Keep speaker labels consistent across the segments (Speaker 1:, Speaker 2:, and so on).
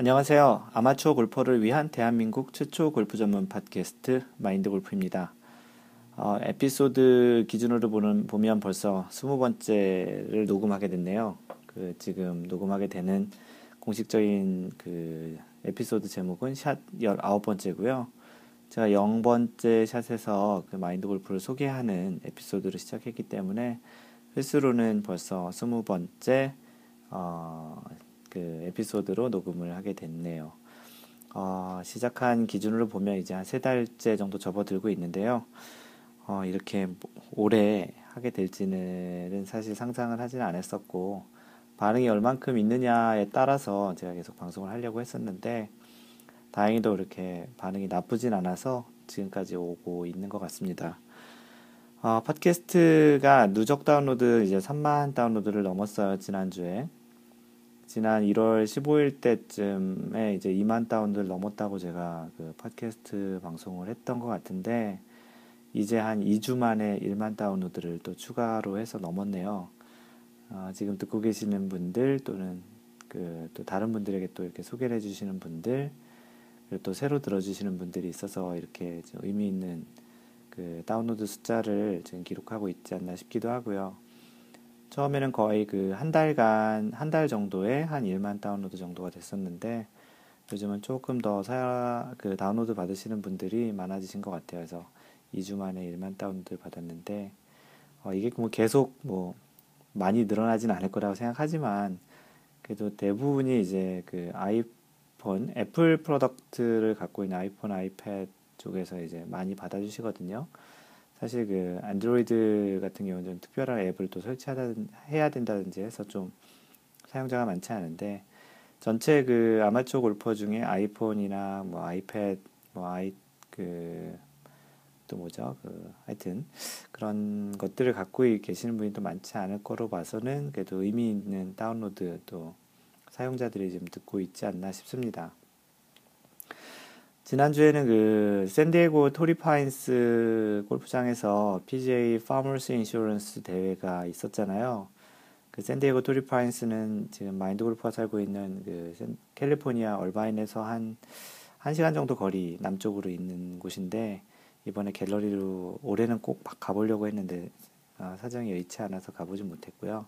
Speaker 1: 안녕하세요. 아마추어 골퍼를 위한 대한민국 최초 골프 전문 팟캐스트 마인드 골프입니다. 어, 에피소드 기준으로 보는, 보면 벌써 스무 번째를 녹음하게 됐네요. 그 지금 녹음하게 되는 공식적인 그 에피소드 제목은 샷 19번째고요. 제가 0번째 샷에서 그 마인드 골프를 소개하는 에피소드를 시작했기 때문에 횟수로는 벌써 스무 번째 어, 그 에피소드로 녹음을 하게 됐네요. 어, 시작한 기준으로 보면 이제 한 세 달째 정도 접어들고 있는데요. 어, 이렇게 오래 하게 될지는 사실 상상을 하지는 않았었고, 반응이 얼만큼 있느냐에 따라서 제가 계속 방송을 하려고 했었는데, 다행히도 이렇게 반응이 나쁘진 않아서 지금까지 오고 있는 것 같습니다. 어, 팟캐스트가 누적 다운로드 이제 3만 다운로드를 넘었어요, 지난주에. 지난 1월 15일 때쯤에 이제 2만 다운을 넘었다고 제가 그 팟캐스트 방송을 했던 것 같은데 이제 한 2주 만에 1만 다운로드를 또 추가로 해서 넘었네요. 어, 지금 듣고 계시는 분들 또는 그 또 다른 분들에게 또 이렇게 소개를 해주시는 분들 그리고 또 새로 들어주시는 분들이 있어서 이렇게 의미 있는 그 다운로드 숫자를 지금 기록하고 있지 않나 싶기도 하고요. 처음에는 거의 그 한 달간 한 달 정도에 한 1만 다운로드 정도가 됐었는데 요즘은 조금 더 사, 그 다운로드 받으시는 분들이 많아지신 것 같아요. 그래서 2주 만에 1만 다운로드 받았는데 어, 이게 뭐 계속 뭐 많이 늘어나진 않을 거라고 생각하지만 그래도 대부분이 이제 그 아이폰 애플 product를 갖고 있는 아이폰 아이패드 쪽에서 이제 많이 받아주시거든요. 사실 그 안드로이드 같은 경우는 좀 특별한 앱을 또 설치해야 된다든지 해서 좀 사용자가 많지 않은데 전체 그 아마추어 골퍼 중에 아이폰이나 뭐 아이패드 뭐 아이 그 또 뭐죠 그 하여튼 그런 것들을 갖고 계시는 분이 또 많지 않을 거로 봐서는 그래도 의미 있는 다운로드 또 사용자들이 좀 듣고 있지 않나 싶습니다. 지난주에는 그 샌디에고 토리파인스 골프장에서 PGA 파머스 인슈런스 대회가 있었잖아요. 그 샌디에고 토리파인스는 지금 마인드 골프가 살고 있는 그 캘리포니아 얼바인에서 한 1시간 정도 거리 남쪽으로 있는 곳인데 이번에 갤러리로 올해는 꼭 가보려고 했는데 아, 사정이 여의치 않아서 가보지 못했고요.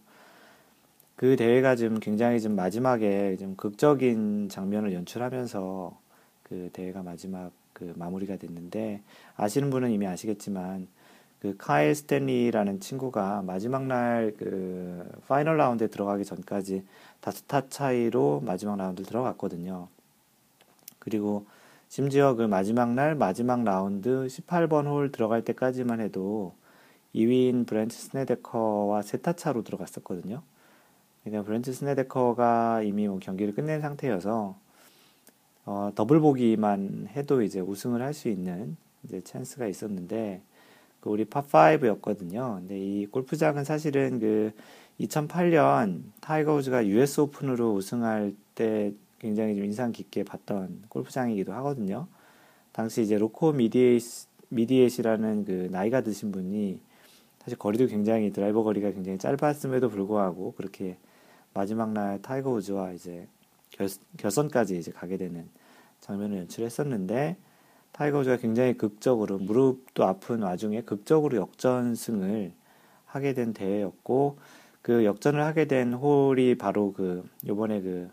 Speaker 1: 그 대회가 좀 굉장히 좀 마지막에 좀 극적인 장면을 연출하면서 그 대회가 마지막 그 마무리가 됐는데 아시는 분은 이미 아시겠지만 그 카일 스탠리라는 친구가 마지막 날 그 final 라운드에 들어가기 전까지 다섯 타 차이로 마지막 라운드 들어갔거든요. 그리고 심지어 그 마지막 날 마지막 라운드 18번 홀 들어갈 때까지만 해도 2위인 브렌트 스네데커와 세 타 차로 들어갔었거든요. 그러니까 브렌트 스네데커가 이미 뭐 경기를 끝낸 상태여서 어, 더블 보기만 해도 이제 우승을 할 수 있는 이제 찬스가 있었는데 그 우리 파5였거든요. 근데 이 골프장은 사실은 그 2008년 타이거 우즈가 US 오픈으로 우승할 때 굉장히 좀 인상 깊게 봤던 골프장이기도 하거든요. 당시 이제 로코 미디에이 미디에이시라는 그 나이가 드신 분이 사실 거리도 굉장히 드라이버 거리가 굉장히 짧았음에도 불구하고 그렇게 마지막 날 타이거 우즈와 이제 결, 결선까지 이제 가게 되는 장면을 연출했었는데 타이거 우즈가 굉장히 극적으로 무릎도 아픈 와중에 극적으로 역전승을 하게 된 대회였고 그 역전을 하게 된 홀이 바로 그 요번에 그,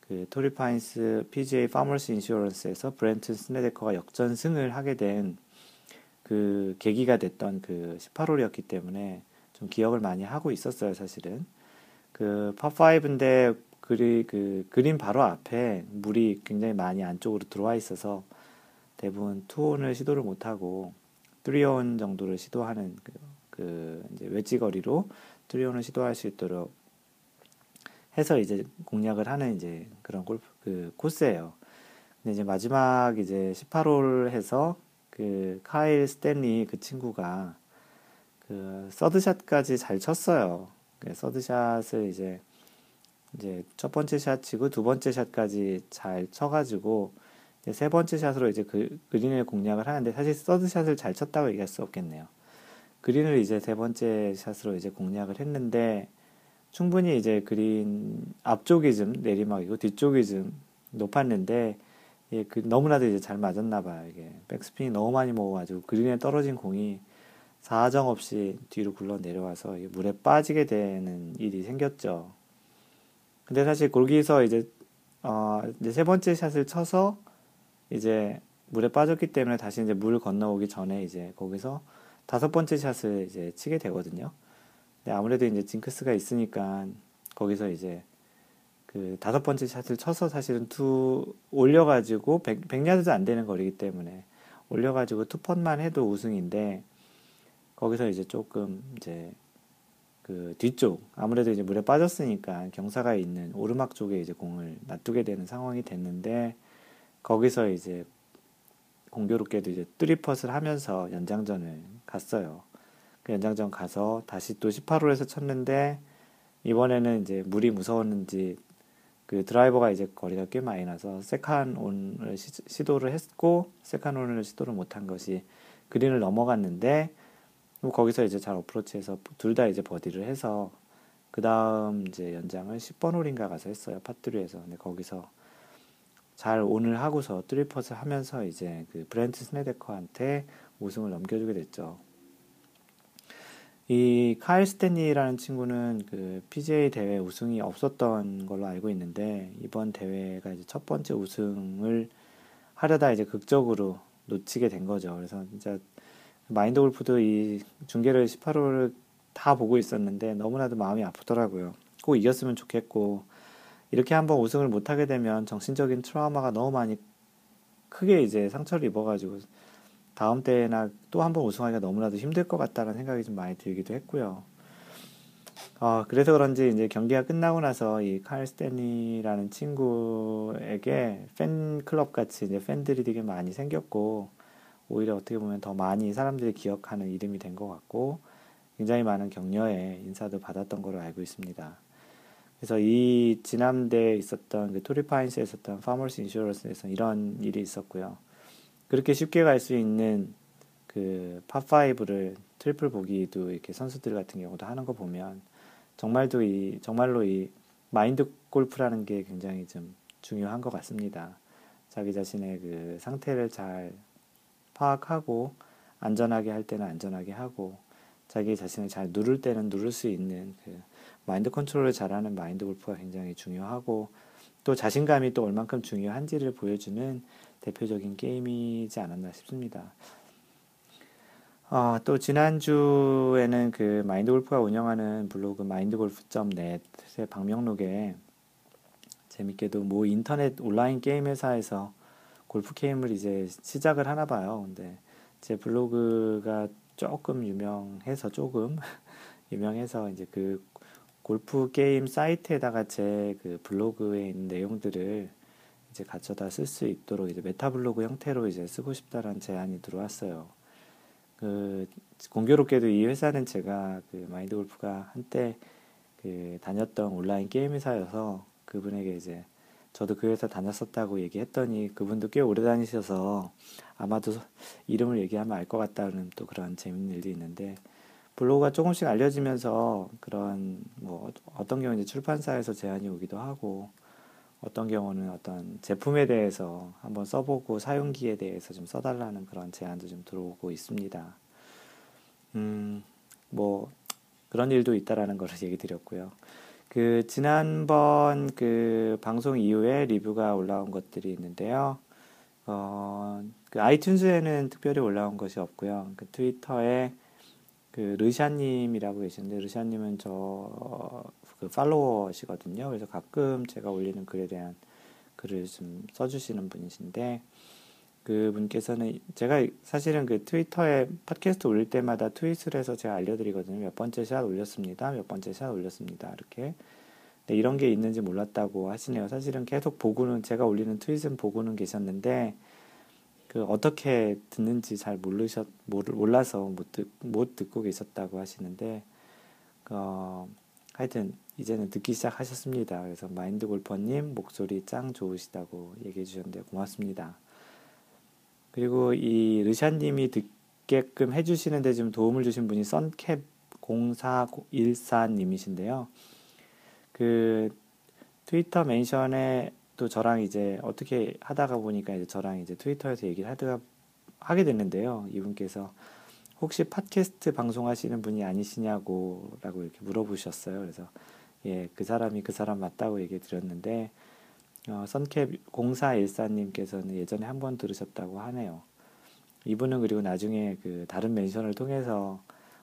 Speaker 1: 그 토리 파인스 PGA 파머스 인슈런스에서 브렌트 스네데커가 역전승을 하게 된 그 계기가 됐던 그 18홀이었기 때문에 좀 기억을 많이 하고 있었어요, 사실은. 그 파5인데 그리 그 그림 바로 앞에 물이 굉장히 많이 안쪽으로 들어와 있어서 대부분 투혼을 시도를 못 하고 트리온 정도를 시도하는 그, 그 이제 웨지 거리로 트리온을 시도할 수 있도록 해서 이제 공략을 하는 이제 그런 골프 그 코스예요. 근데 이제 마지막 이제 18홀 해서 그 카일 스탠리 그 친구가 그 서드샷까지 잘 쳤어요. 그 서드샷을 이제 이제 첫 번째 샷 치고 두 번째 샷까지 잘 쳐가지고 세 번째 샷으로 이제 그 그린을 공략을 하는데 사실 서드 샷을 잘 쳤다고 얘기할 수 없겠네요. 그린을 이제 세 번째 샷으로 이제 공략을 했는데 충분히 이제 그린 앞쪽이 좀 내리막이고 뒤쪽이 좀 높았는데 예, 그 너무나도 이제 잘 맞았나 봐요. 이게 백스핀이 너무 많이 먹어가지고 그린에 떨어진 공이 사정 없이 뒤로 굴러 내려와서 물에 빠지게 되는 일이 생겼죠. 근데 사실 거기서 이제 어 이제 세 번째 샷을 쳐서 이제 물에 빠졌기 때문에 다시 이제 물 건너오기 전에 이제 거기서 다섯 번째 샷을 이제 치게 되거든요. 근데 아무래도 이제 징크스가 있으니까 거기서 이제 그 다섯 번째 샷을 쳐서 사실은 툭 올려가지고 백, 백야드도 안 되는 거리기 때문에 올려가지고 two putt만 해도 우승인데 거기서 이제 조금 이제 그 뒤쪽 아무래도 이제 물에 빠졌으니까 경사가 있는 오르막 쪽에 이제 공을 놔두게 되는 상황이 됐는데 거기서 이제 공교롭게도 이제 three putts를 하면서 연장전을 갔어요. 그 연장전 가서 다시 또 18홀에서 쳤는데 이번에는 이제 물이 무서웠는지 그 드라이버가 이제 거리가 꽤 많이 나서 second on을 시, 도를 했고 second on을 시도를 못한 것이 그린을 넘어갔는데 뭐 거기서 이제 잘 어프로치해서 둘 다 이제 버디를 해서 그 다음 이제 연장을 10번 홀인가 가서 했어요 par three에서 근데 거기서 잘 on을 하고서 three putts 하면서 이제 그 브렌트 스네데커한테 우승을 넘겨주게 됐죠. 이 카일 스탠리라는 친구는 그 PGA 대회 우승이 없었던 걸로 알고 있는데 이번 대회가 이제 첫 번째 우승을 하려다 이제 극적으로 놓치게 된 거죠. 그래서 진짜 마인드 골프도 이 중계를 18홀을 다 보고 있었는데 너무나도 마음이 아프더라고요. 꼭 이겼으면 좋겠고 이렇게 한번 우승을 못하게 되면 정신적인 트라우마가 너무 많이 크게 이제 상처를 입어가지고 다음 때나 또 한번 우승하기가 너무나도 힘들 것 같다는 생각이 좀 많이 들기도 했고요. 어, 그래서 그런지 이제 경기가 끝나고 나서 이 칼 스탠리라는 친구에게 팬클럽 같이 이제 팬들이 되게 많이 생겼고 오히려 어떻게 보면 더 많이 사람들이 기억하는 이름이 된 것 같고 굉장히 많은 격려의 인사도 받았던 걸로 알고 있습니다. 그래서 이 지난대에 있었던 그 토리파인스에 있었던 파머스 인슈런스에서 이런 일이 있었고요. 그렇게 쉽게 갈 수 있는 그 파5를 트리플 보기도 이렇게 선수들 같은 경우도 하는 거 보면 정말도 이 정말로 이 마인드 골프라는 게 굉장히 좀 중요한 것 같습니다. 자기 자신의 그 상태를 잘 파악하고 안전하게 할 때는 안전하게 하고 자기 자신을 잘 누를 때는 누를 수 있는 그 마인드 컨트롤을 잘하는 마인드 골프가 굉장히 중요하고 또 자신감이 또 얼만큼 중요한지를 보여주는 대표적인 게임이지 않았나 싶습니다. 어, 또 지난주에는 그 마인드 골프가 운영하는 블로그 마인드골프.net의 방명록에 재밌게도 뭐 인터넷 온라인 게임 회사에서 골프 게임을 이제 시작을 하나 봐요. 근데 제 블로그가 조금 유명해서 조금 유명해서 이제 그 골프 게임 사이트에다가 제 그 블로그에 있는 내용들을 이제 갖다 쓸 수 있도록 이제 meta 블로그 형태로 이제 쓰고 싶다라는 제안이 들어왔어요. 그 공교롭게도 이 회사는 제가 그 마인드 골프가 한때 그 다녔던 온라인 게임 회사여서 그분에게 이제 저도 그 회사 다녔었다고 얘기했더니 그분도 꽤 오래 다니셔서 아마도 이름을 얘기하면 알 것 같다는 또 그런 재밌는 일도 있는데 블로그가 조금씩 알려지면서 그런 뭐 어떤 경우 이제 출판사에서 제안이 오기도 하고 어떤 경우는 어떤 제품에 대해서 한번 써보고 사용기에 대해서 좀 써달라는 그런 제안도 좀 들어오고 있습니다. 음, 뭐 그런 일도 있다라는 것을 얘기 드렸고요. 그 지난번 그 방송 이후에 리뷰가 올라온 것들이 있는데요. 어, 그 아이튠즈에는 특별히 올라온 것이 없고요. 그 트위터에 그 르샤님이라고 계시는데 르샤님은 저 그 팔로워시거든요. 그래서 가끔 제가 올리는 글에 대한 글을 좀 써주시는 분이신데 그분께서는 제가 사실은 그 트위터에 팟캐스트 올릴 때마다 트윗을 해서 제가 알려드리거든요. 몇 번째 샷 올렸습니다. 몇 번째 샷 올렸습니다. 이렇게. 네, 이런 게 있는지 몰랐다고 하시네요. 사실은 계속 보고는 제가 올리는 트윗은 보고는 계셨는데 그 어떻게 듣는지 잘 모르셨 몰라서 못, 듣, 못 듣고 계셨다고 하시는데 어, 하여튼 이제는 듣기 시작하셨습니다. 그래서 마인드 골퍼님 목소리 짱 좋으시다고 얘기해 주셨는데 고맙습니다. 그리고 이 르샤님이 듣게끔 해주시는데 좀 도움을 주신 분이 썬캡 0414님이신데요. 그 트위터 멘션에 또 저랑 이제 어떻게 하다가 보니까 이제 저랑 이제 트위터에서 얘기를 하다가 하게 됐는데요. 이분께서 혹시 팟캐스트 방송하시는 분이 아니시냐고 라고 이렇게 물어보셨어요. 그래서 예, 그 사람이 그 사람 맞다고 얘기 드렸는데 어, 선캡 0414님께서는 예전에 한 번 들으셨다고 하네요. 이분은 그리고 나중에 그 다른 멘션을 통해서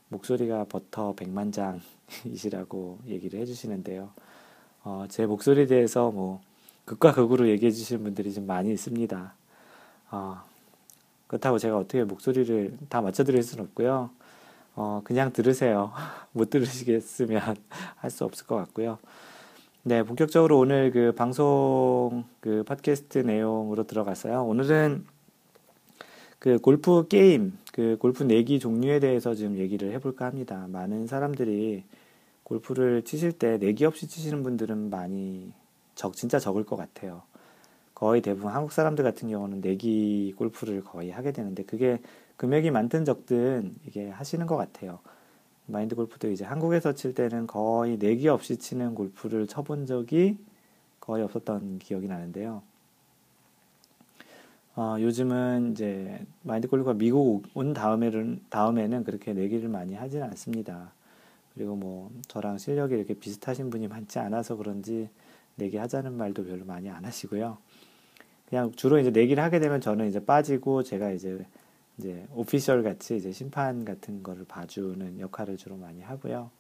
Speaker 1: 목소리가 버터 백만장이시라고 얘기를 해주시는데요. 어, 제 목소리에 대해서 뭐 극과 극으로 얘기해 주시는 분들이 좀 많이 있습니다. 어, 그렇다고 제가 어떻게 목소리를 다 맞춰드릴 수는 없고요. 어, 그냥 들으세요. 못 들으시겠으면 할 수 없을 것 같고요. 네, 본격적으로 오늘 그 방송 그 팟캐스트 내용으로 들어갔어요. 오늘은 그 골프 게임, 그 골프 내기 종류에 대해서 좀 얘기를 해볼까 합니다. 많은 사람들이 골프를 치실 때 내기 없이 치시는 분들은 많이 적, 진짜 적을 것 같아요. 거의 대부분 한국 사람들 같은 경우는 내기 골프를 거의 하게 되는데 그게 금액이 많든 적든 이게 하시는 것 같아요. 마인드 골프도 이제 한국에서 칠 때는 거의 내기 없이 치는 골프를 쳐본 적이 거의 없었던 기억이 나는데요. 어, 요즘은 이제 마인드 골프가 미국 온 다음에는, 다음에는 그렇게 내기를 많이 하지는 않습니다. 그리고 뭐 저랑 실력이 이렇게 비슷하신 분이 많지 않아서 그런지 내기 하자는 말도 별로 많이 안 하시고요. 그냥 주로 이제 내기를 하게 되면 저는 이제 빠지고 제가 이제 이제 오피셜 같이 이제 심판 같은 거를 봐주는 역할을 주로 많이 하고요.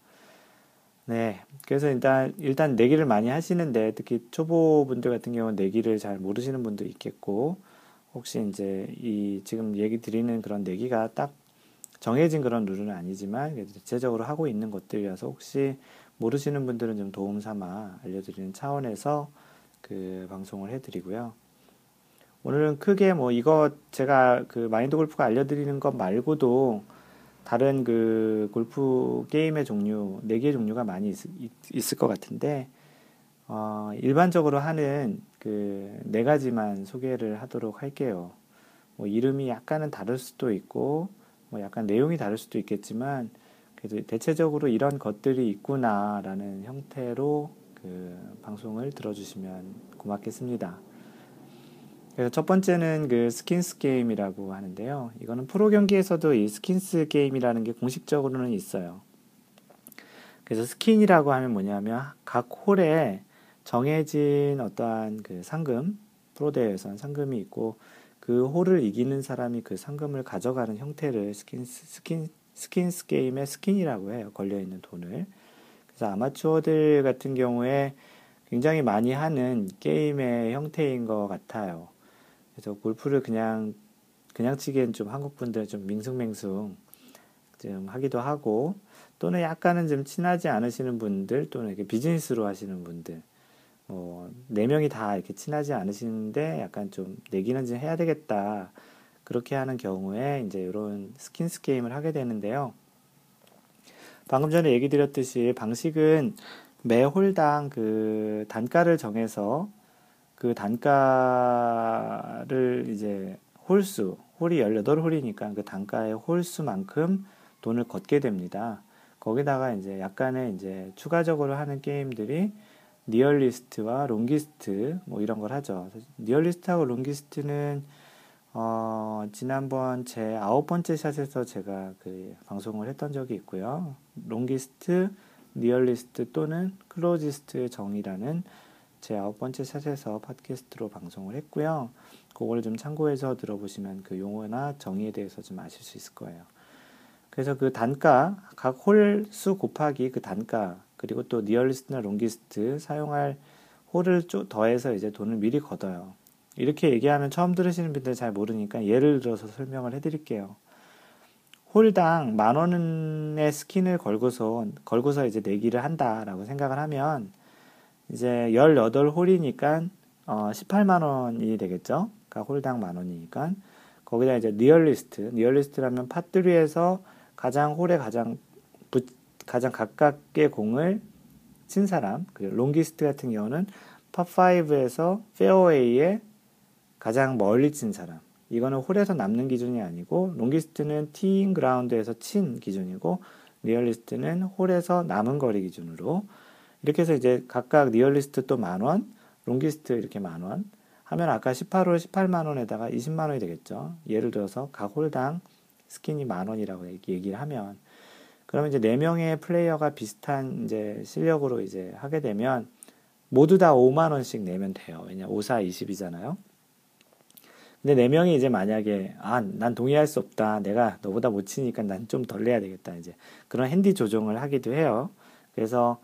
Speaker 1: 네. 그래서 일단, 일단 내기를 많이 하시는데, 특히 초보분들 같은 경우는 내기를 잘 모르시는 분도 있겠고, 혹시 이제 이 지금 얘기 드리는 그런 내기가 딱 정해진 그런 룰은 아니지만, 대체적으로 하고 있는 것들이라서 혹시 모르시는 분들은 좀 도움 삼아 알려드리는 차원에서 그 방송을 해드리고요. 오늘은 크게 뭐 이거 제가 그 마인드 골프가 알려드리는 것 말고도 다른 그 골프 게임의 종류, 네 개의 종류가 많이 있, 있을 것 같은데, 어, 일반적으로 하는 그 네 가지만 소개를 하도록 할게요. 뭐 이름이 약간은 다를 수도 있고, 뭐 약간 내용이 다를 수도 있겠지만, 그래도 대체적으로 이런 것들이 있구나라는 형태로 그 방송을 들어주시면 고맙겠습니다. 그래서 첫 번째는 그 skins 게임이라고 하는데요. 이거는 프로 경기에서도 이 skins 게임이라는 게 공식적으로는 있어요. 그래서 skin이라고 하면 뭐냐면 각 홀에 정해진 어떠한 그 상금, 프로대회에서는 상금이 있고 그 홀을 이기는 사람이 그 상금을 가져가는 형태를 skins, skin, skins 게임의 skin이라고 해요. 걸려있는 돈을. 그래서 아마추어들 같은 경우에 굉장히 많이 하는 게임의 형태인 것 같아요. 그래서 골프를 그냥 그냥 치기엔 좀 한국 분들은 좀 밍숭맹숭 좀 하기도 하고 또는 약간은 좀 친하지 않으시는 분들 또는 이렇게 비즈니스로 하시는 분들 뭐 네 명이 다 이렇게 친하지 않으시는데 약간 좀 내기는 좀 해야 되겠다 그렇게 하는 경우에 이제 이런 skins 게임을 하게 되는데요. 방금 전에 얘기 드렸듯이 방식은 매 홀당 그 단가를 정해서 그 단가를 이제 홀수, 홀이 18홀이니까 그 단가의 홀수만큼 돈을 걷게 됩니다. 거기다가 이제 약간의 이제 추가적으로 하는 게임들이 nearest와 longest 뭐 이런 걸 하죠. nearest하고 longest는 어, 지난번 제 아홉 번째 샷에서 제가 그 방송을 했던 적이 있고요. longest, nearest 또는 closest의 정의라는 제 아홉 번째 샷에서 팟캐스트로 방송을 했고요. 그걸 좀 참고해서 들어보시면 그 용어나 정의에 대해서 좀 아실 수 있을 거예요. 그래서 그 단가, 각 홀수 곱하기 그 단가, 그리고 또 nearest나 longest 사용할 홀을 더해서 이제 돈을 미리 걷어요. 이렇게 얘기하면 처음 들으시는 분들 잘 모르니까 예를 들어서 설명을 해드릴게요. 홀당 만 원의 skin을 걸고서, 걸고서 이제 내기를 한다라고 생각을 하면 이제 18홀이니까 어, 18만 원이 되겠죠. 그러니까 홀당 만 원이니까 거기다 이제 nearest, nearest라면 파3에서 가장 홀에 가장 부, 가장 가깝게 공을 친 사람, 그리고 longest 같은 경우는 파5에서 페어웨이에 가장 멀리 친 사람. 이거는 홀에서 남는 기준이 아니고 longest는 티잉 그라운드에서 친 기준이고 nearest는 홀에서 남은 거리 기준으로 이렇게 해서 이제 각각 nearest 또 만 원, longest 이렇게 만 원. 하면 아까 18홀 18만 원에다가 20만 원이 되겠죠. 예를 들어서 각 홀당 스킨이 만 원이라고 얘기를 하면 그러면 이제 네 명의 플레이어가 비슷한 이제 실력으로 이제 하게 되면 모두 다 5만 원씩 내면 돼요. 왜냐 5, 4, 20이잖아요. 근데 네 명이 이제 만약에 아, 난 동의할 수 없다. 내가 너보다 못 치니까 난 좀 덜 내야 되겠다. 이제 그런 핸디 조정을 하기도 해요. 그래서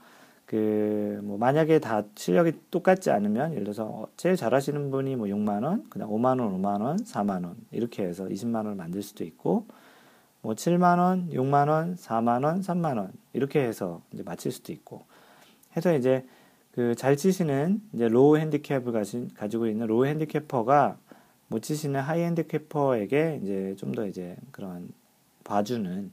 Speaker 1: 그 뭐 만약에 다 실력이 똑같지 않으면 예를 들어서 제일 잘하시는 분이 뭐 6만 원, 그냥 5만 원, 5만 원, 4만 원 이렇게 해서 20만 원을 만들 수도 있고 뭐 7만 원, 6만 원, 4만 원, 3만 원 이렇게 해서 이제 맞힐 수도 있고. 해서 이제 그 잘 치시는 이제 low 핸디캡을 가진 가지고 있는 low handicapper가 못 치시는 high handicapper에게 이제 좀 더 이제 그런 봐주는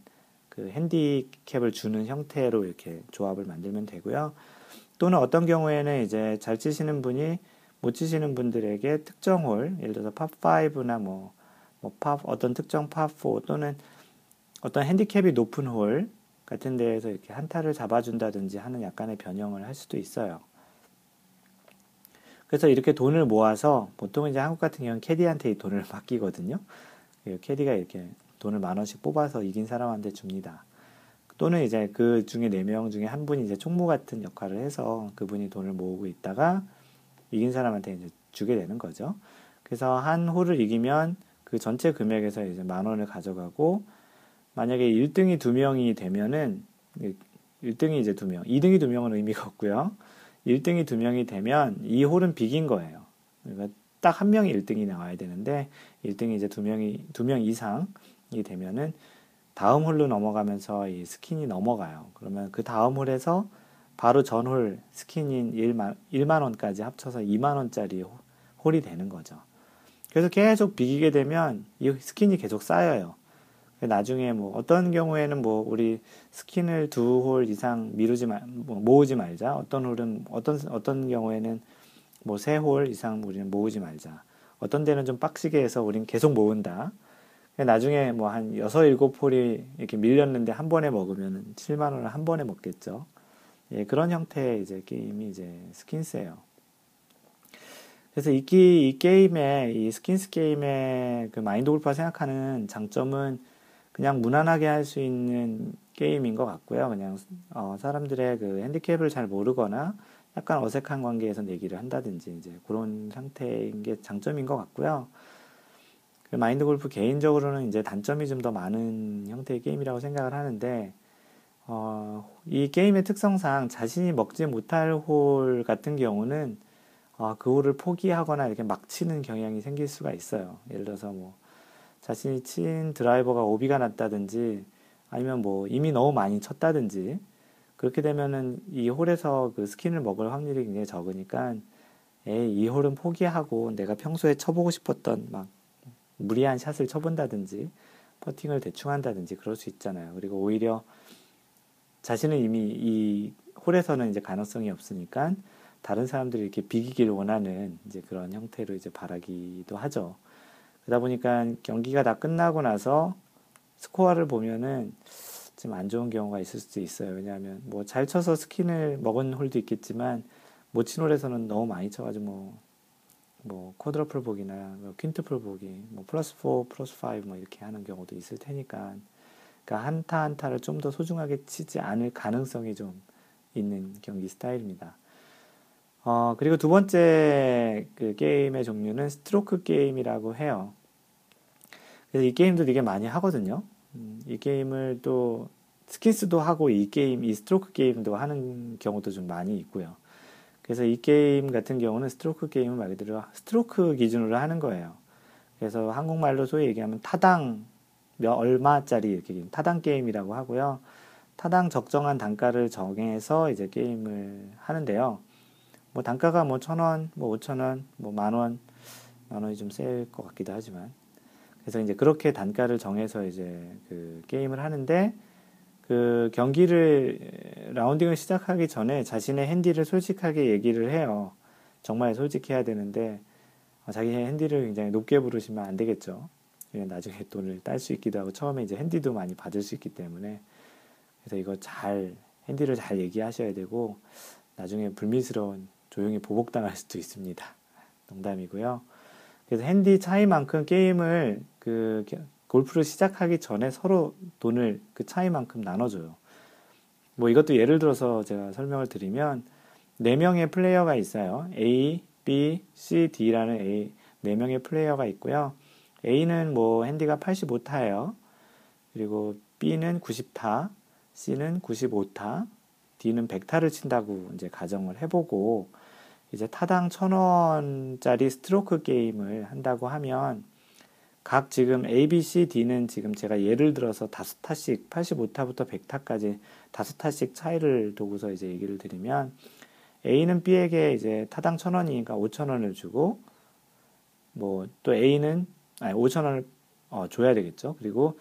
Speaker 1: 그 핸디캡을 주는 형태로 이렇게 조합을 만들면 되고요. 또는 어떤 경우에는 이제 잘 치시는 분이 못 치시는 분들에게 특정 홀, 예를 들어서 팝5나 뭐, 뭐 팝, 어떤 특정 팝4 또는 어떤 핸디캡이 높은 홀 같은 데에서 이렇게 한타를 잡아준다든지 하는 약간의 변형을 할 수도 있어요. 그래서 이렇게 돈을 모아서 보통 이제 한국 같은 경우는 캐디한테 이 돈을 맡기거든요. 그 캐디가 이렇게 돈을 만 원씩 뽑아서 이긴 사람한테 줍니다. 또는 이제 그 중에 네 명 중에 한 분이 이제 총무 같은 역할을 해서 그분이 돈을 모으고 있다가 이긴 사람한테 이제 주게 되는 거죠. 그래서 한 홀을 이기면 그 전체 금액에서 이제 만 원을 가져가고 만약에 1등이 두 명이 되면은 1등이 이제 두 명, 2등이 두 명은 의미가 없고요. 1등이 두 명이 되면 이 홀은 비긴 거예요. 그러니까 딱 한 명이 1등이 나와야 되는데 1등이 이제 두 명이 두 명 이상이 되면은 다음 홀로 넘어가면서 이 스킨이 넘어가요. 그러면 그 다음 홀에서 바로 전홀 스킨인 1만, 1만 원까지 합쳐서 2만 원짜리 홀이 되는 거죠. 그래서 계속 비기게 되면 이 스킨이 계속 쌓여요. 나중에 뭐 어떤 경우에는 뭐 우리 스킨을 두 홀 이상 미루지 말, 뭐 모으지 말자. 어떤 홀은 어떤 어떤 경우에는 뭐 세 홀 이상 우리는 모으지 말자. 어떤 데는 좀 빡시게 해서 우리는 계속 모은다. 나중에 뭐 한 여섯 일곱 홀이 이렇게 밀렸는데 한 번에 먹으면 7만 원을 한 번에 먹겠죠. 예, 그런 형태의 이제 게임이 이제 skins예요. 그래서 이, 이 게임의 이 skins 게임의 그 마인드 골프가 생각하는 장점은 그냥 무난하게 할 수 있는 게임인 것 같고요. 그냥 어, 사람들의 그 핸디캡을 잘 모르거나 약간 어색한 관계에서 내기를 한다든지 이제 그런 상태인 게 장점인 것 같고요. 그 마인드 골프 개인적으로는 이제 단점이 좀 더 많은 형태의 게임이라고 생각을 하는데 어, 이 게임의 특성상 자신이 먹지 못할 홀 같은 경우는 어, 그 홀을 포기하거나 이렇게 막 치는 경향이 생길 수가 있어요. 예를 들어서 뭐 자신이 친 드라이버가 오비가 났다든지 아니면 뭐 이미 너무 많이 쳤다든지 그렇게 되면은 이 홀에서 그 스킨을 먹을 확률이 굉장히 적으니까 에이 이 홀은 포기하고 내가 평소에 쳐보고 싶었던 막 무리한 샷을 쳐본다든지 퍼팅을 대충 한다든지 그럴 수 있잖아요. 그리고 오히려 자신은 이미 이 홀에서는 이제 가능성이 없으니까 다른 사람들이 이렇게 비기기를 원하는 이제 그런 형태로 이제 바라기도 하죠. 그러다 보니까 경기가 다 끝나고 나서 스코어를 보면은 좀 안 좋은 경우가 있을 수도 있어요. 왜냐하면 뭐 잘 쳐서 스킨을 먹은 홀도 있겠지만 못 친 홀에서는 너무 많이 쳐가지고 뭐, 뭐 quadruple 보기나 뭐 quintuple 보기, 뭐 플러스 4, 플러스 5 뭐 이렇게 하는 경우도 있을 테니까 그러니까 한타 한타를 좀 더 소중하게 치지 않을 가능성이 좀 있는 경기 스타일입니다. 어, 그리고 두 번째 그 게임의 종류는 스트로크 게임이라고 해요. 그래서 이 게임도 되게 많이 하거든요. 음, 이 게임을 또 skins도 하고 이 게임, 이 스트로크 게임도 하는 경우도 좀 많이 있고요. 그래서 이 게임 같은 경우는 스트로크 게임은 말 그대로 스트로크 기준으로 하는 거예요. 그래서 한국말로 소위 얘기하면 타당 몇 얼마짜리 이렇게 타당 게임이라고 하고요. 타당 적정한 단가를 정해서 이제 게임을 하는데요. 뭐 단가가 뭐 천 원, 뭐 오천 원, 뭐 만 원, 만 원이 좀 셀 것 같기도 하지만 그래서 이제 그렇게 단가를 정해서 이제 그 게임을 하는데 그 경기를 라운딩을 시작하기 전에 자신의 핸디를 솔직하게 얘기를 해요. 정말 솔직해야 되는데 어, 자기 핸디를 굉장히 높게 부르시면 안 되겠죠. 나중에 돈을 딸 수 있기도 하고 처음에 이제 핸디도 많이 받을 수 있기 때문에 그래서 이거 잘 핸디를 잘 얘기하셔야 되고 나중에 불미스러운 조용히 보복당할 수도 있습니다. 농담이고요. 그래서 핸디 차이만큼 게임을 그 골프를 시작하기 전에 서로 돈을 그 차이만큼 나눠줘요. 뭐 이것도 예를 들어서 제가 설명을 드리면 4명의 플레이어가 있어요. A, B, C, D라는 A 4명의 플레이어가 있고요. A는 뭐 핸디가 85타예요. 그리고 B는 90타, C는 95타, D는 100타를 친다고 이제 가정을 해보고 이제 타당 1000원짜리 스트로크 게임을 한다고 하면 각 지금 A, B, C, D는 지금 제가 예를 들어서 다섯 타씩 85타부터 100타까지 다섯 타씩 차이를 두고서 이제 얘기를 드리면 A는 B에게 이제 타당 1000원이니까 5000원을 주고 뭐 또 A는 아니 5000원을 어, 줘야 되겠죠. 그리고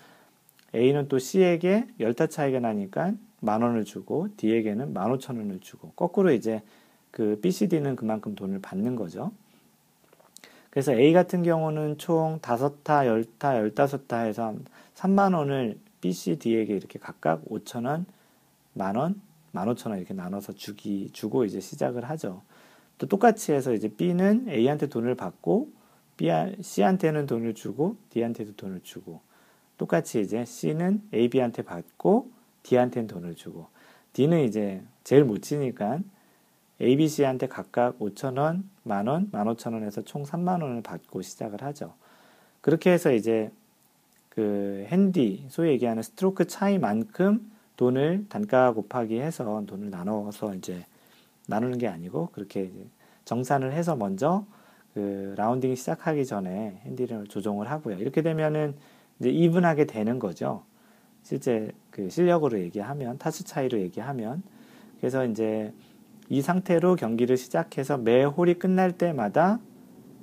Speaker 1: A는 또 C에게 열타 차이가 나니까 만 원을 주고 D에게는 만 오천 원을 주고 거꾸로 이제 그 BCD는 그만큼 돈을 받는 거죠. 그래서 A 같은 경우는 총 다섯 타, 열 타, 열다섯 타 해서 3만 원을 BCD에게 이렇게 각각 5천 원, 만 원, 만 오천 원 이렇게 나눠서 주기 주고 이제 시작을 하죠. 또 똑같이 해서 이제 B는 A한테 돈을 받고 B, C한테는 돈을 주고 D한테도 돈을 주고 똑같이 이제 C는 A, B한테 받고 D한테는 돈을 주고 D는 이제 제일 못 치니까 A, B, C한테 각각 5천원, 만원, 15,000원 해서 총 3만원을 받고 시작을 하죠. 그렇게 해서 이제 그 핸디, 소위 얘기하는 스트로크 차이만큼 돈을 단가 곱하기 해서 돈을 나눠서 이제 나누는 게 아니고 그렇게 정산을 해서 먼저 그 라운딩 시작하기 전에 핸디를 조정을 하고요. 이렇게 되면은 이제 이분하게 되는 거죠. 실제 그 실력으로 얘기하면 타수 차이로 얘기하면 그래서 이제 이 상태로 경기를 시작해서 매 홀이 끝날 때마다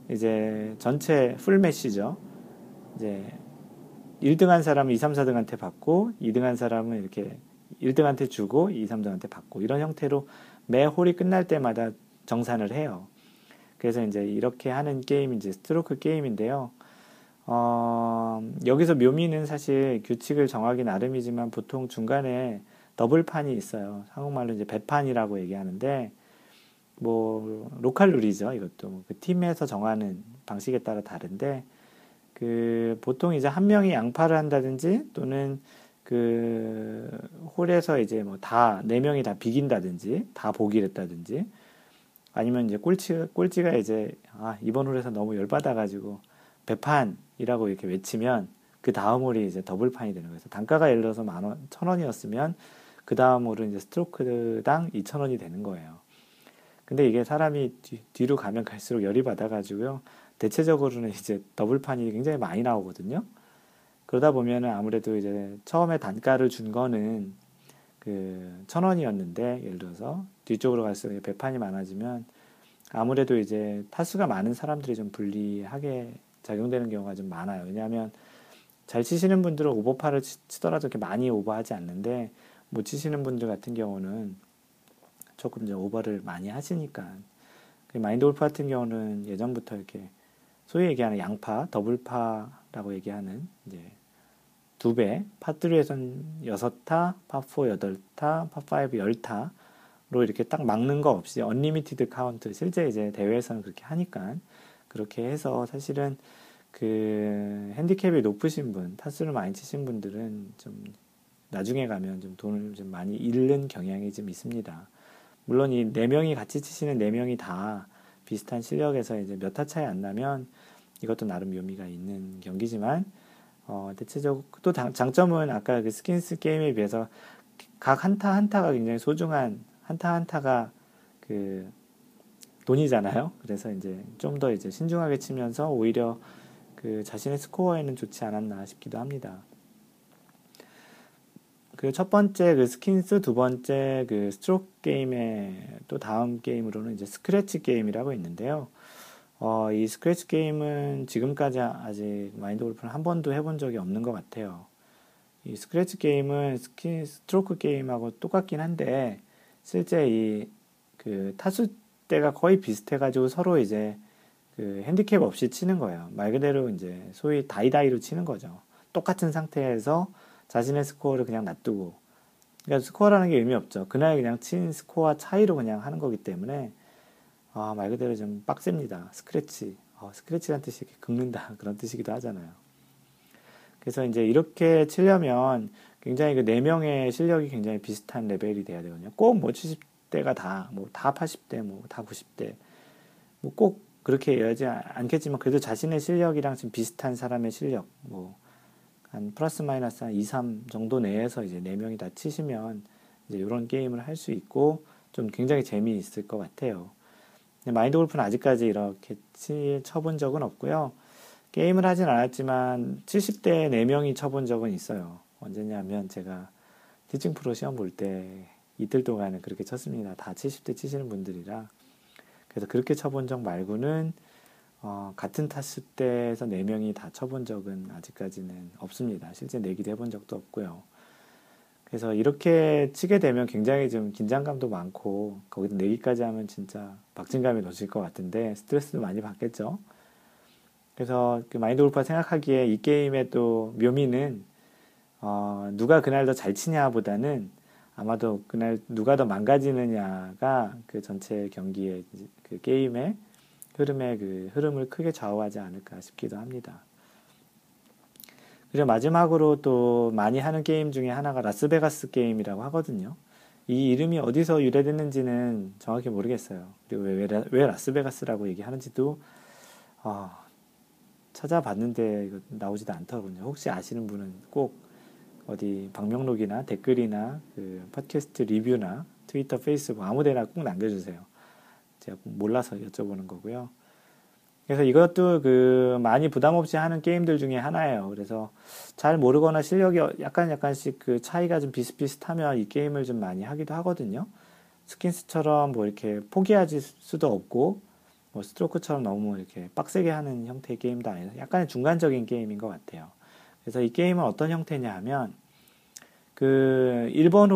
Speaker 1: 이제 전체 풀매시죠. 이제 1등한 사람은 2, 3, 4등한테 받고 2등한 사람은 이렇게 1등한테 주고 2, 3등한테 받고 이런 형태로 매 홀이 끝날 때마다 정산을 해요. 그래서 이제 이렇게 하는 게임이 이제 스트로크 게임인데요. 어, 여기서 묘미는 사실 규칙을 정하기 나름이지만 보통 중간에 더블판이 있어요. 한국말로 이제 배판이라고 얘기하는데, 뭐, 로컬 룰이죠. 이것도. 그 팀에서 정하는 방식에 따라 다른데, 그, 보통 이제 한 명이 양파를 한다든지, 또는 그, 홀에서 이제 뭐 다, 네 명이 다 비긴다든지, 다 보기를 했다든지, 아니면 이제 꼴찌, 꼴찌가 이제, 아, 이번 홀에서 너무 열 받아가지고, 배판이라고 이렇게 외치면 그 다음 홀이 이제 더블판이 되는 거예요. 단가가 예를 들어서 만 원, 천 원이었으면 그 다음 홀은 이제 스트로크당 이천 원이 되는 거예요. 근데 이게 사람이 뒤, 로 가면 갈수록 열이 받아가지고요. 대체적으로는 이제 더블판이 굉장히 많이 나오거든요. 그러다 보면은 아무래도 이제 처음에 단가를 준 거는 그 천 원이었는데 예를 들어서 뒤쪽으로 갈수록 배판이 많아지면 아무래도 이제 타수가 많은 사람들이 좀 불리하게 작용되는 경우가 좀 많아요. 왜냐하면 잘 치시는 분들은 오버파를 치더라도 이렇게 많이 오버하지 않는데 못 치시는 분들 같은 경우는 조금 이제 오버를 많이 하시니까. 그 마인드 골프 같은 경우는 예전부터 이렇게 소위 얘기하는 양파, 더블파라고 얘기하는 이제 두 배, 파3에선 6타, 파4 8타, 파5 10타로 이렇게 딱 막는 거 없이 unlimited count 실제 이제 대회에서는 그렇게 하니까 그렇게 해서 사실은 그 핸디캡이 높으신 분, 타수를 많이 치신 분들은 좀 나중에 가면 좀 돈을 좀 많이 잃는 경향이 좀 있습니다. 물론 이 네 명이 같이 치시는 네 명이 다 비슷한 실력에서 이제 몇 타 차이 안 나면 이것도 나름 묘미가 있는 경기지만 어, 대체적으로 또 장점은 아까 그 skins 게임에 비해서 각 한타 한타가 굉장히 소중한 한타 한타가 그 돈이잖아요. 그래서 이제 좀 더 이제 신중하게 치면서 오히려 그 자신의 스코어에는 좋지 않았나 싶기도 합니다. 그 첫 번째 그 skins, 두 번째 그 스트로크 게임의 또 다음 게임으로는 이제 스크래치 게임이라고 있는데요. 어, 이 스크래치 게임은 지금까지 아직 마인드 골프를 한 번도 해본 적이 없는 것 같아요. 이 스크래치 게임은 스킨, 스트로크 게임하고 똑같긴 한데, 실제 이 그 타수대가 거의 비슷해가지고 서로 이제 그 핸디캡 없이 치는 거예요. 말 그대로 이제 소위 다이다이로 치는 거죠. 똑같은 상태에서 자신의 스코어를 그냥 놔두고. 그러니까 스코어라는 게 의미 없죠. 그날 그냥 친 스코어 차이로 그냥 하는 거기 때문에 아, 말 그대로 좀 빡셉니다. 스크래치. 어, 스크래치란 뜻이 이렇게 긁는다. 그런 뜻이기도 하잖아요. 그래서 이제 이렇게 치려면 굉장히 그네 명의 실력이 굉장히 비슷한 레벨이 돼야 되거든요. 꼭 뭐 70대가 다, 뭐 다 80대, 뭐 다 90대. 뭐 꼭 그렇게 해야지 않겠지만 그래도 자신의 실력이랑 좀 비슷한 사람의 실력, 뭐, 한 플러스 마이너스 한 2, 3 정도 내에서 이제 네 명이 다 치시면 이제 이런 게임을 할 수 있고 좀 굉장히 재미있을 것 같아요. 마인드 골프는 아직까지 이렇게 치, 쳐본 적은 없고요. 게임을 하진 않았지만 70대 4명이 쳐본 적은 있어요. 언제냐면 제가 티칭 프로 시험 볼 때 이틀 동안은 그렇게 쳤습니다. 다 70대 치시는 분들이라. 그래서 그렇게 쳐본 적 말고는 어, 같은 타수 때에서 4명이 다 쳐본 적은 아직까지는 없습니다. 실제 내기도 해본 적도 없고요. 그래서 이렇게 치게 되면 굉장히 좀 긴장감도 많고 거기다 내기까지 하면 진짜 박진감이 넘칠 것 같은데 스트레스도 많이 받겠죠. 그래서 그 마인드 골프가 생각하기에 이 게임의 또 묘미는 어, 누가 그날 더 잘 치냐보다는 아마도 그날 누가 더 망가지느냐가 그 전체 경기의 그 게임의 흐름의 그 흐름을 크게 좌우하지 않을까 싶기도 합니다. 그리고 마지막으로 또 많이 하는 게임 중에 하나가 라스베가스 게임이라고 하거든요. 이 이름이 어디서 유래됐는지는 정확히 모르겠어요. 그리고 왜, 왜, 왜 라스베가스라고 얘기하는지도 어, 찾아봤는데 나오지도 않더군요. 혹시 아시는 분은 꼭 어디 방명록이나 댓글이나 그 팟캐스트 리뷰나 트위터, 페이스북 아무데나 꼭 남겨주세요. 제가 몰라서 여쭤보는 거고요. 그래서 이것도 그 많이 부담 없이 하는 게임들 중에 하나예요. 그래서 잘 모르거나 실력이 약간 약간씩 그 차이가 좀 비슷비슷하면 이 게임을 좀 많이 하기도 하거든요. 스킨스처럼 뭐 이렇게 포기하지 수도 없고 뭐 스트로크처럼 너무 이렇게 빡세게 하는 형태의 게임도 아니라 약간의 중간적인 게임인 것 같아요. 그래서 이 게임은 어떤 형태냐 하면 그 1번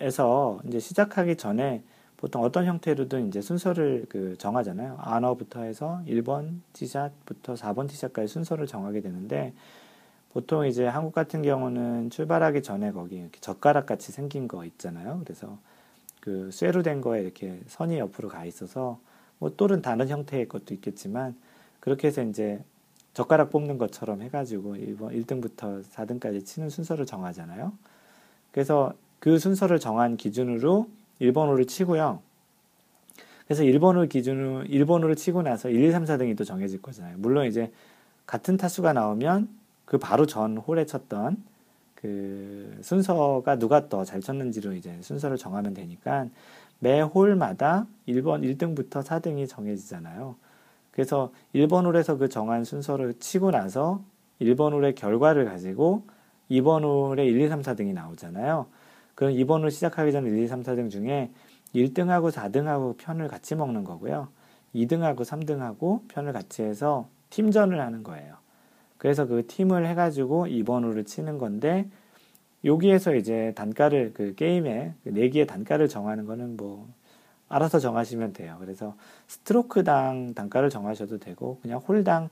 Speaker 1: 홀에서 이제 시작하기 전에 보통 어떤 형태로든 이제 순서를 그 정하잖아요. 아너부터 해서 1번 티샷부터 4번 티샷까지 순서를 정하게 되는데 보통 이제 한국 같은 경우는 출발하기 전에 거기 이렇게 젓가락 같이 생긴 거 있잖아요. 그래서 그 쇠로 된 거에 이렇게 선이 옆으로 가 있어서 뭐 또는 다른 형태의 것도 있겠지만 그렇게 해서 이제 젓가락 뽑는 것처럼 해가지고 1번, 1등부터 4등까지 치는 순서를 정하잖아요. 그래서 그 순서를 정한 기준으로 1번 홀을 치고요. 그래서 1번 홀 기준으로 1번 홀을 치고 나서 1, 2, 3, 4등이 또 정해질 거잖아요. 물론 이제 같은 타수가 나오면 그 바로 전 홀에 쳤던 그 순서가 누가 더 잘 쳤는지로 이제 순서를 정하면 되니까 매 홀마다 1번 1등부터 4등이 정해지잖아요. 그래서 1번 홀에서 그 정한 순서를 치고 나서 1번 홀의 결과를 가지고 2번 홀에 1, 2, 3, 4등이 나오잖아요. 그럼 2번 홀 시작하기 전 1, 2, 3, 4등 중에 1등하고 4등하고 편을 같이 먹는 거고요. 2등하고 3등하고 편을 같이 해서 팀전을 하는 거예요. 그래서 그 팀을 해가지고 2번 홀을 치는 건데 여기에서 이제 단가를 그 게임에 그 내기의 단가를 정하는 거는 뭐 알아서 정하시면 돼요. 그래서 스트로크당 단가를 정하셔도 되고 그냥 홀당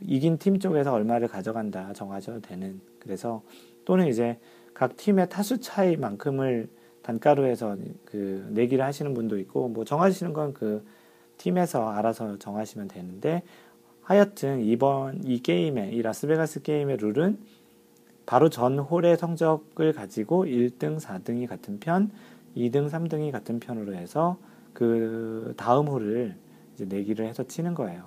Speaker 1: 이긴 팀 쪽에서 얼마를 가져간다 정하셔도 되는 그래서 또는 이제 각 팀의 타수 차이만큼을 단가로 해서 그 내기를 하시는 분도 있고 뭐 정하시는 건 그 팀에서 알아서 정하시면 되는데 하여튼 이번 이 게임의 이 라스베가스 게임의 룰은 바로 전 홀의 성적을 가지고 1등, 4등이 같은 편, 2등, 3등이 같은 편으로 해서 그 다음 홀을 이제 내기를 해서 치는 거예요.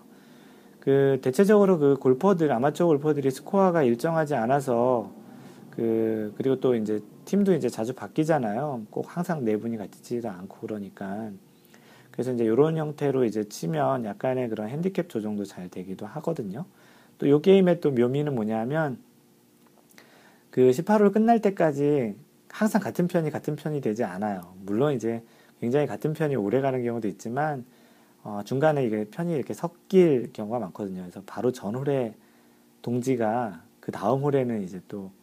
Speaker 1: 그 대체적으로 그 골퍼들 아마추어 골퍼들이 스코어가 일정하지 않아서 그 그리고 또 이제 팀도 이제 자주 바뀌잖아요. 꼭 항상 네 분이 같이 치지도 않고 그러니까 그래서 이제 이런 형태로 이제 치면 약간의 그런 핸디캡 조정도 잘 되기도 하거든요. 또 이 게임의 또 묘미는 뭐냐면 그 18홀 끝날 때까지 항상 같은 편이 같은 편이 되지 않아요. 물론 이제 굉장히 같은 편이 오래 가는 경우도 있지만 어, 중간에 이게 편이 이렇게 섞일 경우가 많거든요. 그래서 바로 전 홀에 동지가 그 다음 홀에는 이제 또 어,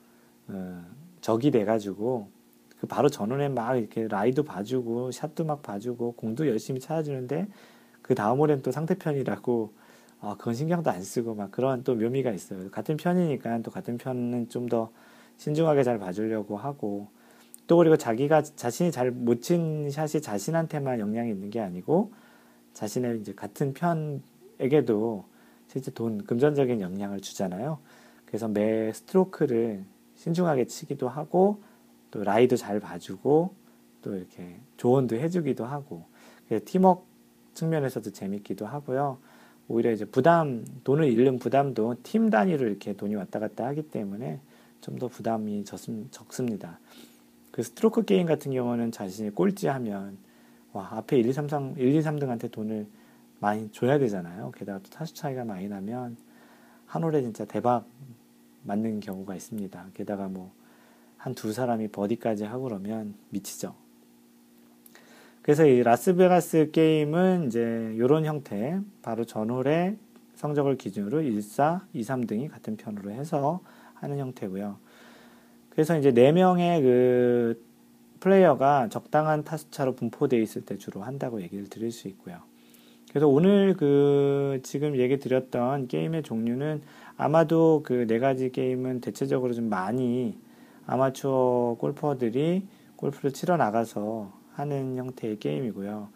Speaker 1: 적이 돼가지고 그 바로 전 홀에 막 이렇게 라이도 봐주고 샷도 막 봐주고 공도 열심히 찾아주는데 그 다음 홀엔 또 상대편이라고 어, 그건 신경도 안 쓰고 막 그런 또 묘미가 있어요. 같은 편이니까 또 같은 편은 좀 더 신중하게 잘 봐주려고 하고 또 그리고 자기가 자신이 잘 못 친 샷이 자신한테만 영향이 있는 게 아니고 자신의 이제 같은 편에게도 실제 돈, 금전적인 영향을 주잖아요. 그래서 매 스트로크를 신중하게 치기도 하고, 또 라이도 잘 봐주고, 또 이렇게 조언도 해주기도 하고, 팀워크 측면에서도 재밌기도 하고요. 오히려 이제 부담, 돈을 잃는 부담도 팀 단위로 이렇게 돈이 왔다 갔다 하기 때문에 좀 더 부담이 적습니다. 그 스트로크 게임 같은 경우는 자신이 꼴찌하면 와, 앞에 1, 2, 3, 3, 1, 2, 3등한테 돈을 많이 줘야 되잖아요. 게다가 또 타수 차이가 많이 나면 한 홀에 진짜 대박 맞는 경우가 있습니다. 게다가 뭐 한 두 사람이 버디까지 하고 그러면 미치죠. 그래서 이 라스베가스 게임은 이제 이런 형태, 바로 전홀의 성적을 기준으로 1, 4, 2, 3등이 같은 편으로 해서 하는 형태고요. 그래서 이제 4명의 그 플레이어가 적당한 타수차로 분포되어 있을 때 주로 한다고 얘기를 드릴 수 있고요. 그래서 오늘 그 지금 얘기 드렸던 게임의 종류는 아마도 그 네 가지 게임은 대체적으로 좀 많이 아마추어 골퍼들이 골프를 치러 나가서 하는 형태의 게임이고요.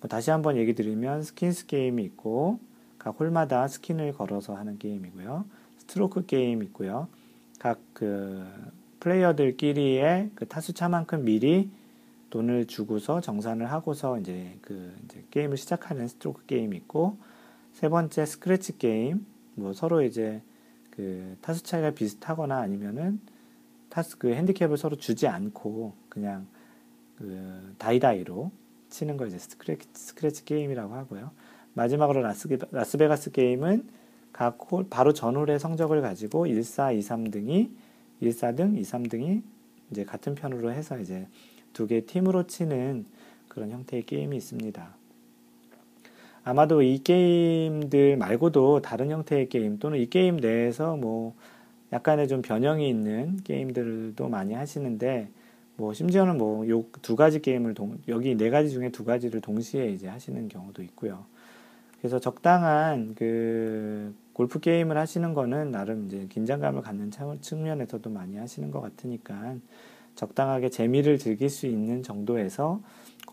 Speaker 1: 뭐 다시 한번 얘기 드리면 스킨스 게임이 있고 각 홀마다 스킨을 걸어서 하는 게임이고요. 스트로크 게임 있고요. 각 그 플레이어들끼리의 그 타수차만큼 미리 돈을 주고서 정산을 하고서 이제 그 이제 게임을 시작하는 스트로크 게임이 있고 세 번째 스크래치 게임 뭐 서로 이제 그 타수 차이가 비슷하거나 아니면은 타수 그 핸디캡을 서로 주지 않고 그냥 그 다이다이로 치는 걸 이제 스크래치, 스크래치 게임이라고 하고요. 마지막으로 라스, 라스베가스 게임은 각 홀, 바로 전홀의 성적을 가지고 1, 4, 2, 3등이 1, 4등, 2, 3등이 이제 같은 편으로 해서 이제 두 개 팀으로 치는 그런 형태의 게임이 있습니다. 아마도 이 게임들 말고도 다른 형태의 게임 또는 이 게임 내에서 뭐 약간의 좀 변형이 있는 게임들도 많이 하시는데 뭐 심지어는 뭐 요 두 가지 게임을 동, 여기 네 가지 중에 두 가지를 동시에 이제 하시는 경우도 있고요. 그래서 적당한 그 골프 게임을 하시는 거는 나름 이제 긴장감을 갖는 측면에서도 많이 하시는 것 같으니까 적당하게 재미를 즐길 수 있는 정도에서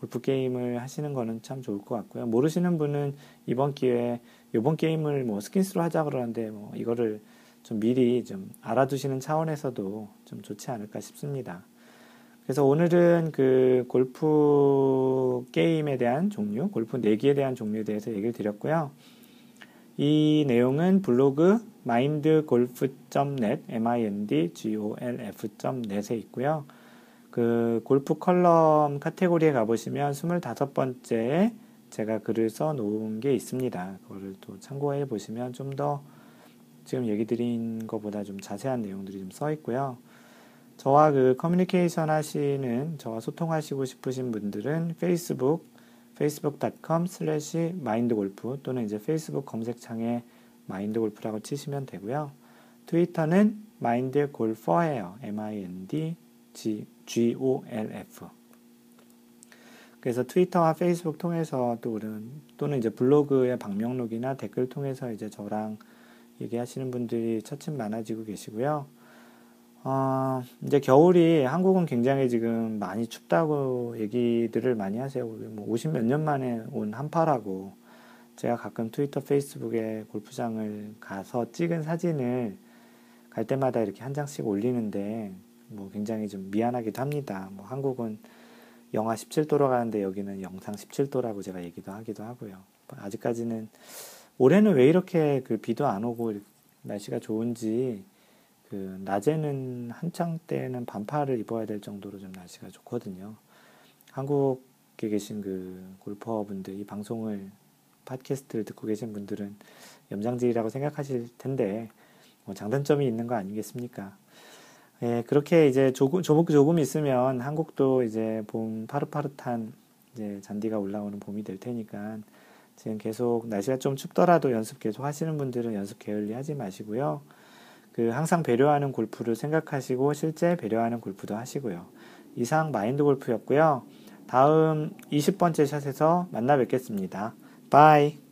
Speaker 1: 골프 게임을 하시는 거는 참 좋을 것 같고요. 모르시는 분은 이번 기회에 이번 게임을 뭐 스킨스로 하자 그러는데 뭐 이거를 좀 미리 좀 알아두시는 차원에서도 좀 좋지 않을까 싶습니다. 그래서 오늘은 그 골프 게임에 대한 종류, 골프 내기에 대한 종류에 대해서 얘기를 드렸고요. 이 내용은 블로그 mindgolf.net, mindgolf.net에 있고요. 그 골프 컬럼 카테고리에 가보시면 25번째에 제가 글을 써 놓은 게 있습니다. 그거를 또 참고해 보시면 좀 더 지금 얘기 드린 것보다 좀 자세한 내용들이 좀 써 있고요. 저와 그 커뮤니케이션 하시는 저와 소통하시고 싶으신 분들은 페이스북 facebook.com slash mindgolf 또는 이제 페이스북 검색창에 마인드골프라고 치시면 되고요. 트위터는 mindgolfer예요. M-i-n-d-g-o-l-f 그래서 트위터와 페이스북 통해서 또 또는 이제 블로그의 방명록이나 댓글 통해서 이제 저랑 얘기하시는 분들이 차츰 많아지고 계시고요. 어, 이제 겨울이 한국은 굉장히 지금 많이 춥다고 얘기들을 많이 하세요. 뭐 50 몇 년 만에 온 한파라고. 제가 가끔 트위터, 페이스북에 골프장을 가서 찍은 사진을 갈 때마다 이렇게 한 장씩 올리는데 뭐 굉장히 좀 미안하기도 합니다. 뭐 한국은 영하 17도로 가는데 여기는 영상 17도라고 제가 얘기도 하기도 하고요. 아직까지는 올해는 왜 이렇게 그 비도 안 오고 날씨가 좋은지 그 낮에는 한창 때는 반팔을 입어야 될 정도로 좀 날씨가 좋거든요. 한국에 계신 그 골퍼분들 이 방송을 팟캐스트를 듣고 계신 분들은 염장질이라고 생각하실 텐데 뭐 장단점이 있는 거 아니겠습니까? 예, 그렇게 이제 조금 조금 조금 있으면 한국도 이제 봄 파릇파릇한 이제 잔디가 올라오는 봄이 될 테니까 지금 계속 날씨가 좀 춥더라도 연습 계속 하시는 분들은 연습 게을리 하지 마시고요. 그 항상 배려하는 골프를 생각하시고 실제 배려하는 골프도 하시고요. 이상 마인드 골프였고요. 다음 20번째 샷에서 만나 뵙겠습니다. 바이.